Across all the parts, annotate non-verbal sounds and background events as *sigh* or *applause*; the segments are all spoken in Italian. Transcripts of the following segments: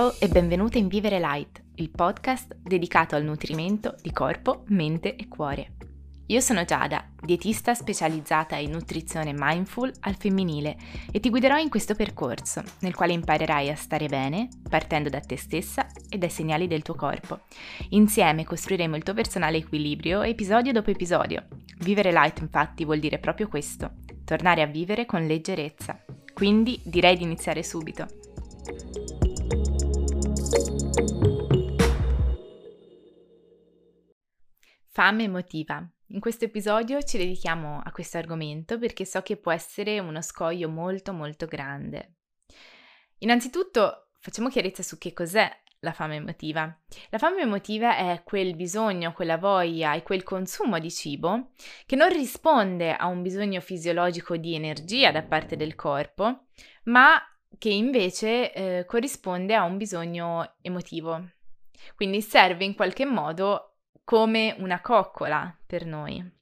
Ciao e benvenuta in Vivere Light, il podcast dedicato al nutrimento di corpo, mente e cuore. Io sono Giada, dietista specializzata in nutrizione mindful al femminile e ti guiderò in questo percorso nel quale imparerai a stare bene partendo da te stessa e dai segnali del tuo corpo. Insieme costruiremo il tuo personale equilibrio episodio dopo episodio. Vivere light infatti vuol dire proprio questo, tornare a vivere con leggerezza. Quindi direi di iniziare subito. Fame emotiva. In questo episodio ci dedichiamo a questo argomento perché so che può essere uno scoglio molto molto grande. Innanzitutto facciamo chiarezza su che cos'è la fame emotiva. La fame emotiva è quel bisogno, quella voglia e quel consumo di cibo che non risponde a un bisogno fisiologico di energia da parte del corpo, ma che invece eh, corrisponde a un bisogno emotivo. Quindi serve in qualche modo come una coccola per noi.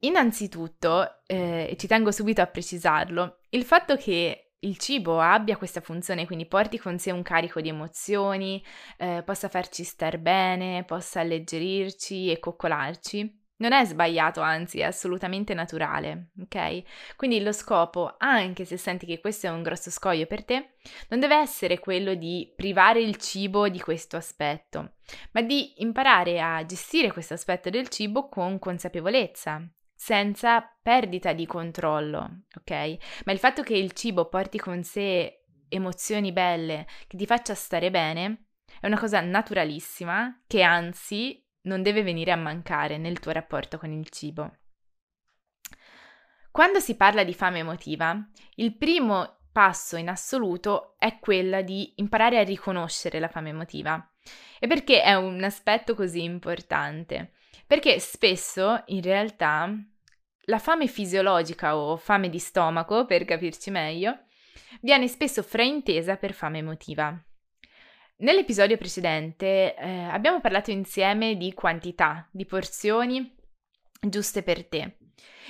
Innanzitutto, eh, ci tengo subito a precisarlo, il fatto che il cibo abbia questa funzione, quindi porti con sé un carico di emozioni, eh, possa farci star bene, possa alleggerirci e coccolarci, non è sbagliato, anzi è assolutamente naturale, ok? Quindi lo scopo, anche se senti che questo è un grosso scoglio per te, non deve essere quello di privare il cibo di questo aspetto, ma di imparare a gestire questo aspetto del cibo con consapevolezza, senza perdita di controllo, ok? Ma il fatto che il cibo porti con sé emozioni belle, che ti faccia stare bene, è una cosa naturalissima che anzi non deve venire a mancare nel tuo rapporto con il cibo. Quando si parla di fame emotiva, il primo passo in assoluto è quella di imparare a riconoscere la fame emotiva. E perché è un aspetto così importante? Perché spesso, in realtà, la fame fisiologica o fame di stomaco, per capirci meglio, viene spesso fraintesa per fame emotiva. Nell'episodio precedente eh, abbiamo parlato insieme di quantità, di porzioni giuste per te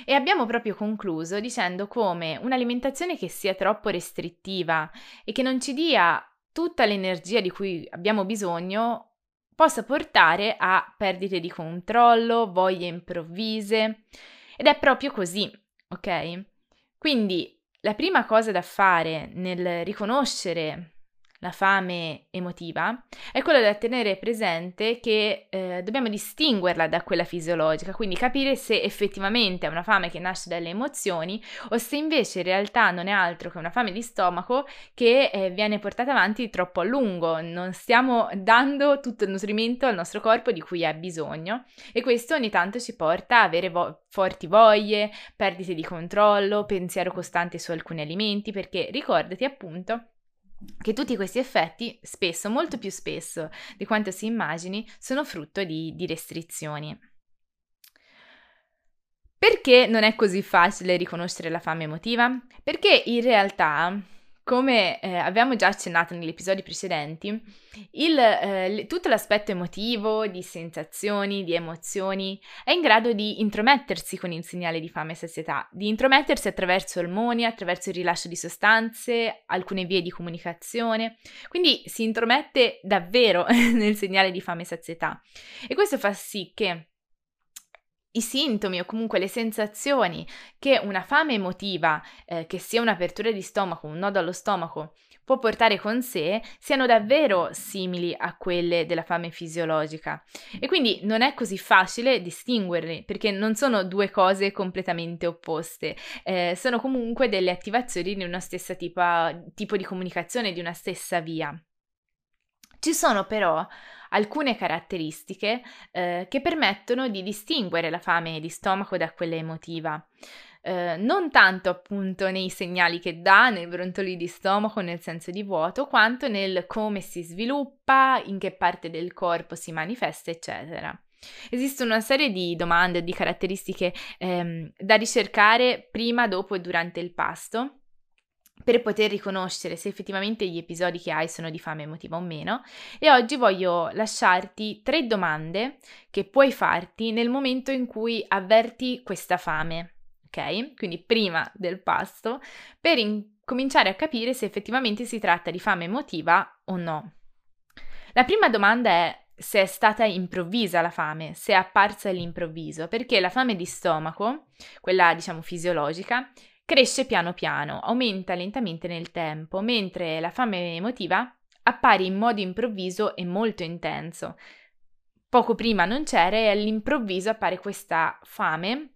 e abbiamo proprio concluso dicendo come un'alimentazione che sia troppo restrittiva e che non ci dia tutta l'energia di cui abbiamo bisogno possa portare a perdite di controllo, voglie improvvise ed è proprio così, ok? Quindi la prima cosa da fare nel riconoscere la fame emotiva, è quello da tenere presente che eh, dobbiamo distinguerla da quella fisiologica, quindi capire se effettivamente è una fame che nasce dalle emozioni o se invece in realtà non è altro che una fame di stomaco che eh, viene portata avanti troppo a lungo, non stiamo dando tutto il nutrimento al nostro corpo di cui ha bisogno e questo ogni tanto ci porta a avere vo- forti voglie, perdite di controllo, pensiero costante su alcuni alimenti, perché ricordati appunto che tutti questi effetti, spesso, molto più spesso di quanto si immagini, sono frutto di, di restrizioni. Perché non è così facile riconoscere la fame emotiva? Perché in realtà come eh, abbiamo già accennato negli episodi precedenti, il, eh, tutto l'aspetto emotivo, di sensazioni, di emozioni, è in grado di intromettersi con il segnale di fame e sazietà, di intromettersi attraverso ormoni, attraverso il rilascio di sostanze, alcune vie di comunicazione, quindi si intromette davvero *laughs* nel segnale di fame e sazietà. E questo fa sì che i sintomi o comunque le sensazioni che una fame emotiva, eh, che sia un'apertura di stomaco, un nodo allo stomaco, può portare con sé siano davvero simili a quelle della fame fisiologica. E quindi non è così facile distinguerli perché non sono due cose completamente opposte, eh, sono comunque delle attivazioni di una stessa tipo, tipo di comunicazione, di una stessa via. Ci sono però alcune caratteristiche eh, che permettono di distinguere la fame di stomaco da quella emotiva. Eh, non tanto appunto nei segnali che dà, nei brontoli di stomaco, nel senso di vuoto, quanto nel come si sviluppa, in che parte del corpo si manifesta, eccetera. Esiste una serie di domande, di caratteristiche ehm, da ricercare prima, dopo e durante il pasto per poter riconoscere se effettivamente gli episodi che hai sono di fame emotiva o meno e oggi voglio lasciarti tre domande che puoi farti nel momento in cui avverti questa fame, ok? Quindi prima del pasto, per in cominciare a capire se effettivamente si tratta di fame emotiva o no. La prima domanda è se è stata improvvisa la fame, se è apparsa all'improvviso, perché la fame di stomaco, quella diciamo fisiologica, cresce piano piano, aumenta lentamente nel tempo, mentre la fame emotiva appare in modo improvviso e molto intenso. Poco prima non c'era e all'improvviso appare questa fame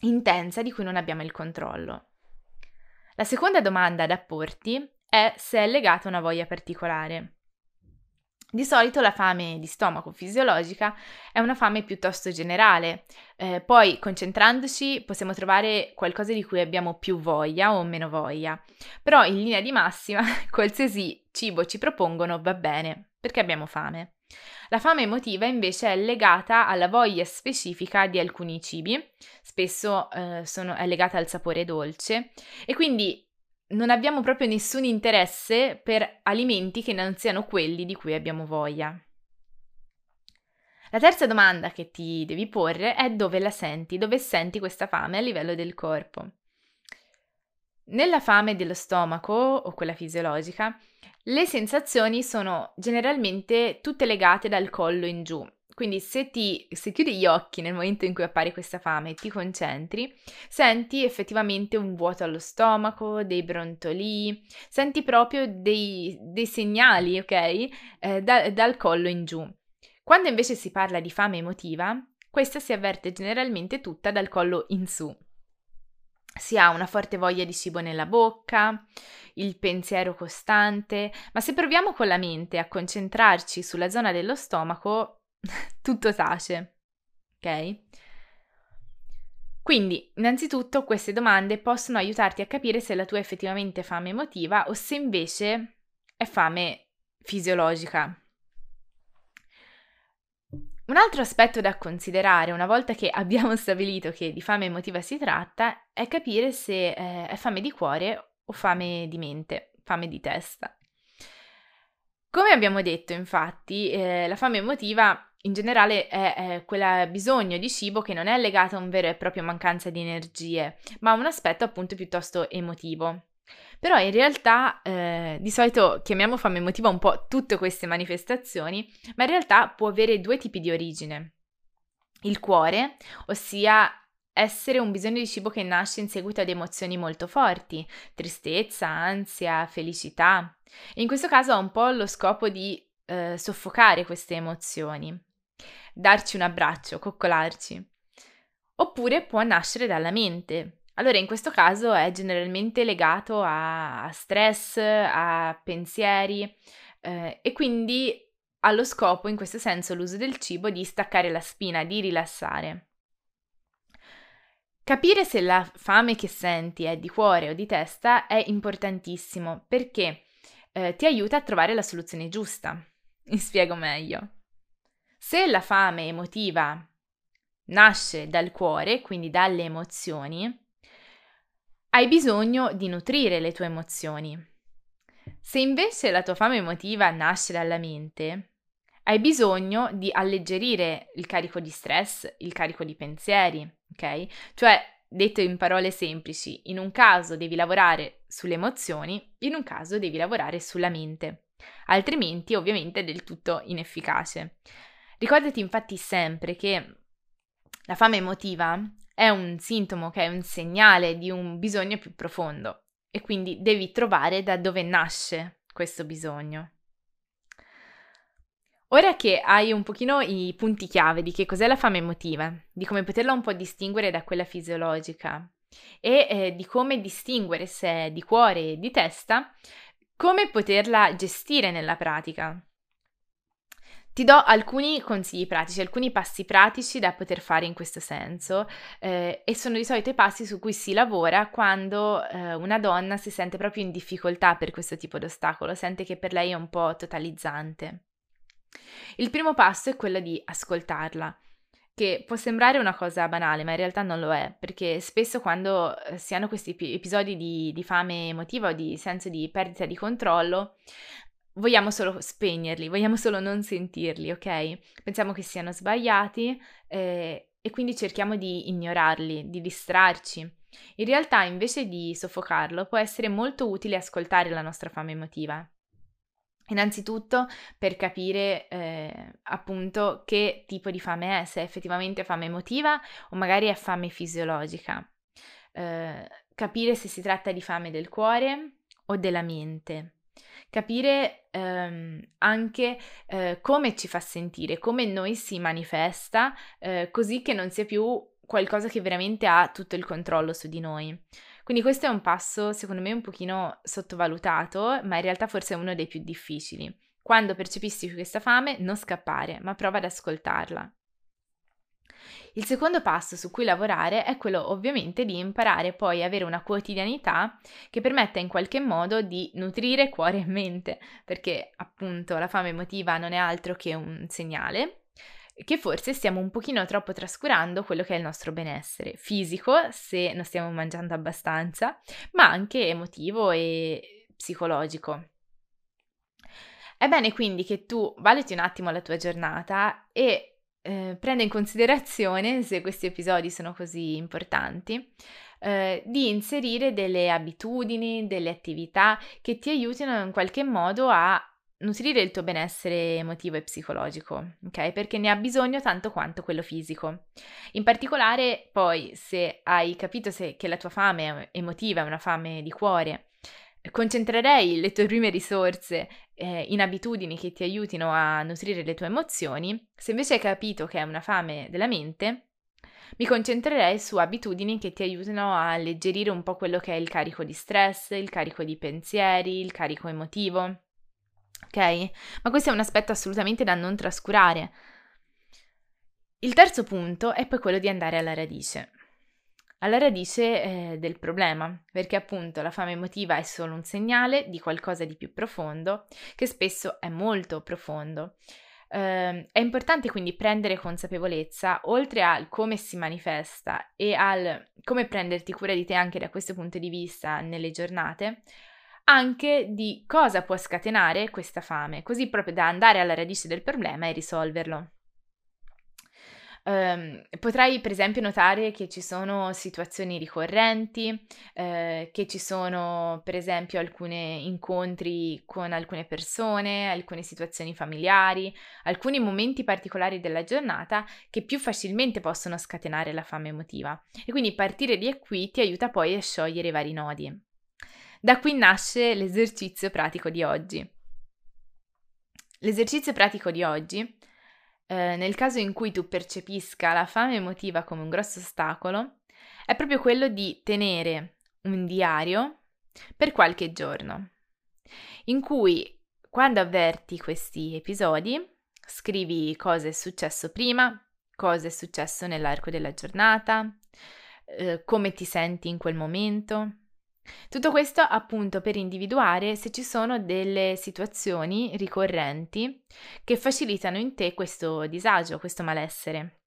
intensa di cui non abbiamo il controllo. La seconda domanda da porti è se è legata a una voglia particolare. Di solito la fame di stomaco fisiologica è una fame piuttosto generale, eh, poi concentrandoci possiamo trovare qualcosa di cui abbiamo più voglia o meno voglia, però in linea di massima *laughs* qualsiasi cibo ci propongono va bene perché abbiamo fame. La fame emotiva invece è legata alla voglia specifica di alcuni cibi, spesso eh, sono, è legata al sapore dolce. E quindi non abbiamo proprio nessun interesse per alimenti che non siano quelli di cui abbiamo voglia. La terza domanda che ti devi porre è dove la senti, dove senti questa fame a livello del corpo. Nella fame dello stomaco o quella fisiologica, le sensazioni sono generalmente tutte legate dal collo in giù, quindi se, ti, se chiudi gli occhi nel momento in cui appare questa fame e ti concentri, senti effettivamente un vuoto allo stomaco, dei brontoli, senti proprio dei, dei segnali, ok? Eh, da, dal collo in giù. Quando invece si parla di fame emotiva, questa si avverte generalmente tutta dal collo in su. Si ha una forte voglia di cibo nella bocca, il pensiero costante, ma se proviamo con la mente a concentrarci sulla zona dello stomaco, *laughs* tutto tace. Ok? Quindi, innanzitutto, queste domande possono aiutarti a capire se la tua è effettivamente fame emotiva o se invece è fame fisiologica. Un altro aspetto da considerare una volta che *laughs* abbiamo stabilito che di fame emotiva si tratta è capire se eh, è fame di cuore o fame di mente, fame di testa. Come abbiamo detto, infatti, eh, la fame emotiva in generale è, è quel bisogno di cibo che non è legato a un vero e proprio mancanza di energie, ma a un aspetto appunto piuttosto emotivo. Però in realtà eh, di solito chiamiamo fame emotiva un po' tutte queste manifestazioni, ma in realtà può avere due tipi di origine. Il cuore, ossia essere un bisogno di cibo che nasce in seguito ad emozioni molto forti, tristezza, ansia, felicità. E in questo caso ha un po' lo scopo di eh, soffocare queste emozioni darci un abbraccio, coccolarci. Oppure può nascere dalla mente. Allora, in questo caso è generalmente legato a, stress, a pensieri eh, e quindi ha lo scopo, in questo senso, l'uso del cibo di staccare la spina, di rilassare. Capire se la fame che senti è di cuore o di testa è importantissimo perché eh, ti aiuta a trovare la soluzione giusta. Mi spiego meglio. Se la fame emotiva nasce dal cuore, quindi dalle emozioni, hai bisogno di nutrire le tue emozioni. Se invece la tua fame emotiva nasce dalla mente, hai bisogno di alleggerire il carico di stress, il carico di pensieri, ok? Cioè, detto in parole semplici, in un caso devi lavorare sulle emozioni, in un caso devi lavorare sulla mente. Altrimenti, ovviamente, è del tutto inefficace. Ricordati infatti sempre che la fame emotiva è un sintomo, che è un segnale di un bisogno più profondo e quindi devi trovare da dove nasce questo bisogno. Ora che hai un pochino i punti chiave di che cos'è la fame emotiva, di come poterla un po' distinguere da quella fisiologica e eh, di come distinguere se è di cuore e di testa, come poterla gestire nella pratica. Ti do alcuni consigli pratici, alcuni passi pratici da poter fare in questo senso eh, e sono di solito i passi su cui si lavora quando eh, una donna si sente proprio in difficoltà per questo tipo di ostacolo, sente che per lei è un po' totalizzante. Il primo passo è quello di ascoltarla, che può sembrare una cosa banale, ma in realtà non lo è, perché spesso quando eh, si hanno questi episodi di, di fame emotiva o di senso di perdita di controllo, vogliamo solo spegnerli, vogliamo solo non sentirli, ok? Pensiamo che siano sbagliati eh, e quindi cerchiamo di ignorarli, di distrarci. In realtà, invece di soffocarlo, può essere molto utile ascoltare la nostra fame emotiva. Innanzitutto per capire eh, appunto che tipo di fame è, se è effettivamente fame emotiva o magari è fame fisiologica. Eh, capire se si tratta di fame del cuore o della mente. Capire ehm, anche eh, come ci fa sentire, come noi si manifesta, eh, così che non sia più qualcosa che veramente ha tutto il controllo su di noi. Quindi questo è un passo, secondo me, un pochino sottovalutato, ma in realtà forse è uno dei più difficili. Quando percepisci questa fame, non scappare, ma prova ad ascoltarla. Il secondo passo su cui lavorare è quello ovviamente di imparare poi a avere una quotidianità che permetta in qualche modo di nutrire cuore e mente, perché appunto la fame emotiva non è altro che un segnale che forse stiamo un pochino troppo trascurando quello che è il nostro benessere fisico, se non stiamo mangiando abbastanza, ma anche emotivo e psicologico. È bene quindi che tu valuti un attimo la tua giornata e eh, prenda in considerazione, se questi episodi sono così importanti, eh, di inserire delle abitudini, delle attività che ti aiutino in qualche modo a nutrire il tuo benessere emotivo e psicologico, ok? Perché ne ha bisogno tanto quanto quello fisico. In particolare, poi, se hai capito se, che la tua fame emotiva è una fame di cuore, concentrerei le tue prime risorse eh, in abitudini che ti aiutino a nutrire le tue emozioni. Se invece hai capito che è una fame della mente, mi concentrerei su abitudini che ti aiutino a alleggerire un po' quello che è il carico di stress, il carico di pensieri, il carico emotivo ok? Ma questo è un aspetto assolutamente da non trascurare. Il terzo punto è poi quello di andare alla radice. Alla radice eh, del problema, perché appunto la fame emotiva è solo un segnale di qualcosa di più profondo, che spesso è molto profondo. Uh, è importante quindi prendere consapevolezza, oltre al come si manifesta e al come prenderti cura di te anche da questo punto di vista nelle giornate, anche di cosa può scatenare questa fame, così proprio da andare alla radice del problema e risolverlo. Um, potrai per esempio notare che ci sono situazioni ricorrenti, eh, che ci sono per esempio alcuni incontri con alcune persone, alcune situazioni familiari, alcuni momenti particolari della giornata che più facilmente possono scatenare la fame emotiva. E quindi partire di qui ti aiuta poi a sciogliere i vari nodi. Da qui nasce l'esercizio pratico di oggi. L'esercizio pratico di oggi, eh, nel caso in cui tu percepisca la fame emotiva come un grosso ostacolo, è proprio quello di tenere un diario per qualche giorno, in cui quando avverti questi episodi scrivi cosa è successo prima, cosa è successo nell'arco della giornata, eh, come ti senti in quel momento, tutto questo appunto per individuare se ci sono delle situazioni ricorrenti che facilitano in te questo disagio, questo malessere.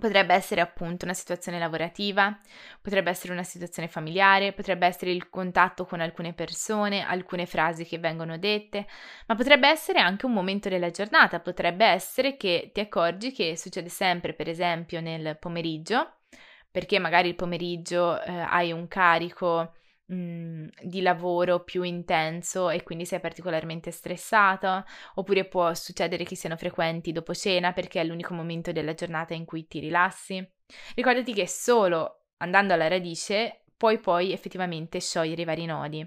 Potrebbe essere appunto una situazione lavorativa, potrebbe essere una situazione familiare, potrebbe essere il contatto con alcune persone, alcune frasi che vengono dette, ma potrebbe essere anche un momento della giornata, potrebbe essere che ti accorgi che succede sempre, per esempio, nel pomeriggio, perché magari il pomeriggio eh, hai un carico di lavoro più intenso e quindi sei particolarmente stressata, oppure può succedere che siano frequenti dopo cena perché è l'unico momento della giornata in cui ti rilassi. Ricordati che solo andando alla radice puoi poi effettivamente sciogliere i vari nodi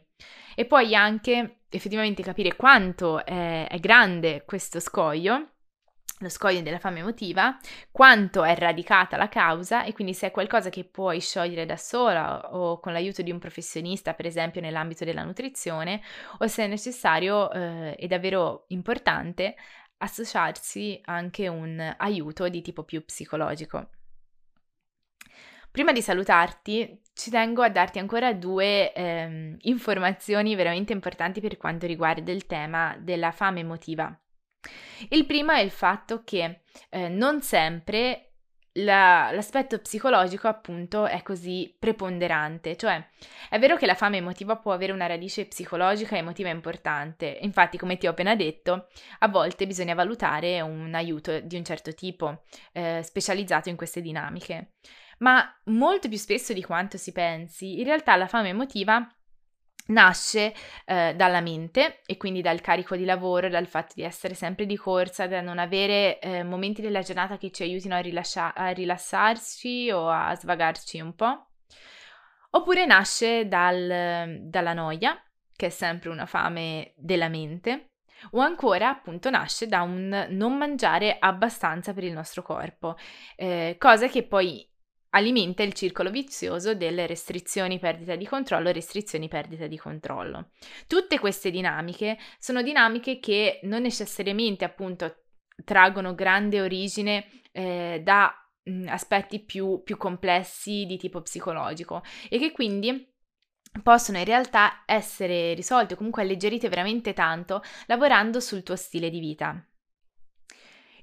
e puoi anche effettivamente capire quanto è, è grande questo scoglio lo scoglio della fame emotiva, quanto è radicata la causa e quindi se è qualcosa che puoi sciogliere da sola o con l'aiuto di un professionista, per esempio nell'ambito della nutrizione, o se è necessario eh, e davvero importante associarsi anche un aiuto di tipo più psicologico. Prima di salutarti, ci tengo a darti ancora due ehm, informazioni veramente importanti per quanto riguarda il tema della fame emotiva. Il primo è il fatto che eh, non sempre la, l'aspetto psicologico appunto è così preponderante, cioè è vero che la fame emotiva può avere una radice psicologica e emotiva importante, infatti come ti ho appena detto, a volte bisogna valutare un aiuto di un certo tipo, eh, specializzato in queste dinamiche, ma molto più spesso di quanto si pensi, in realtà la fame emotiva nasce eh, dalla mente e quindi dal carico di lavoro, dal fatto di essere sempre di corsa, da non avere eh, momenti della giornata che ci aiutino a, rilascia- a, rilassarci o a svagarci un po'. Oppure nasce dal, dalla noia, che è sempre una fame della mente, o ancora appunto nasce da un non mangiare abbastanza per il nostro corpo, eh, cosa che poi alimenta il circolo vizioso delle restrizioni, perdita di controllo, restrizioni, perdita di controllo. Tutte queste dinamiche sono dinamiche che non necessariamente appunto traggono grande origine eh, da mh, aspetti più, più complessi di tipo psicologico e che quindi possono in realtà essere risolte o comunque alleggerite veramente tanto lavorando sul tuo stile di vita.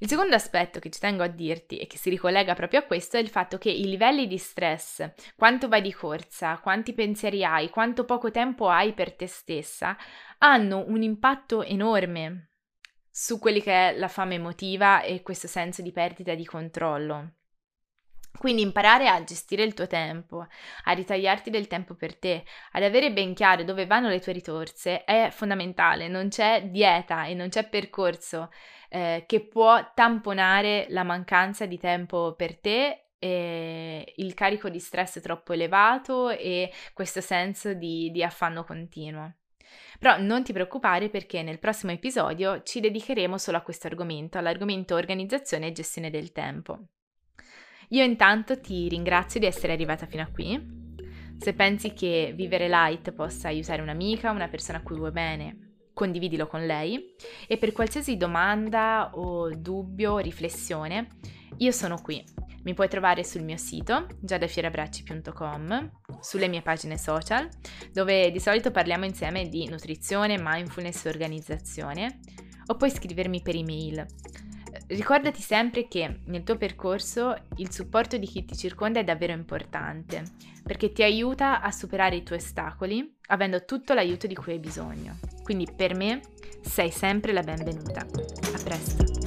Il secondo aspetto che ci tengo a dirti e che si ricollega proprio a questo è il fatto che i livelli di stress, quanto vai di corsa, quanti pensieri hai, quanto poco tempo hai per te stessa, hanno un impatto enorme su quelli che è la fame emotiva e questo senso di perdita di controllo. Quindi imparare a gestire il tuo tempo, a ritagliarti del tempo per te, ad avere ben chiaro dove vanno le tue risorse è fondamentale, non c'è dieta e non c'è percorso eh, che può tamponare la mancanza di tempo per te il carico di stress troppo elevato e questo senso di, di affanno continuo. Però non ti preoccupare perché nel prossimo episodio ci dedicheremo solo a questo argomento, all'argomento organizzazione e gestione del tempo. Io intanto ti ringrazio di essere arrivata fino a qui. Se pensi che vivere light possa aiutare un'amica, una persona a cui vuoi bene, condividilo con lei. E per qualsiasi domanda o dubbio riflessione io sono qui. Mi puoi trovare sul mio sito giadafiorabracci.com, sulle mie pagine social, dove di solito parliamo insieme di nutrizione, mindfulness e organizzazione, o puoi scrivermi per email Ricordati sempre che nel tuo percorso il supporto di chi ti circonda è davvero importante, perché ti aiuta a superare i tuoi ostacoli avendo tutto l'aiuto di cui hai bisogno. Quindi per me sei sempre la benvenuta. A presto!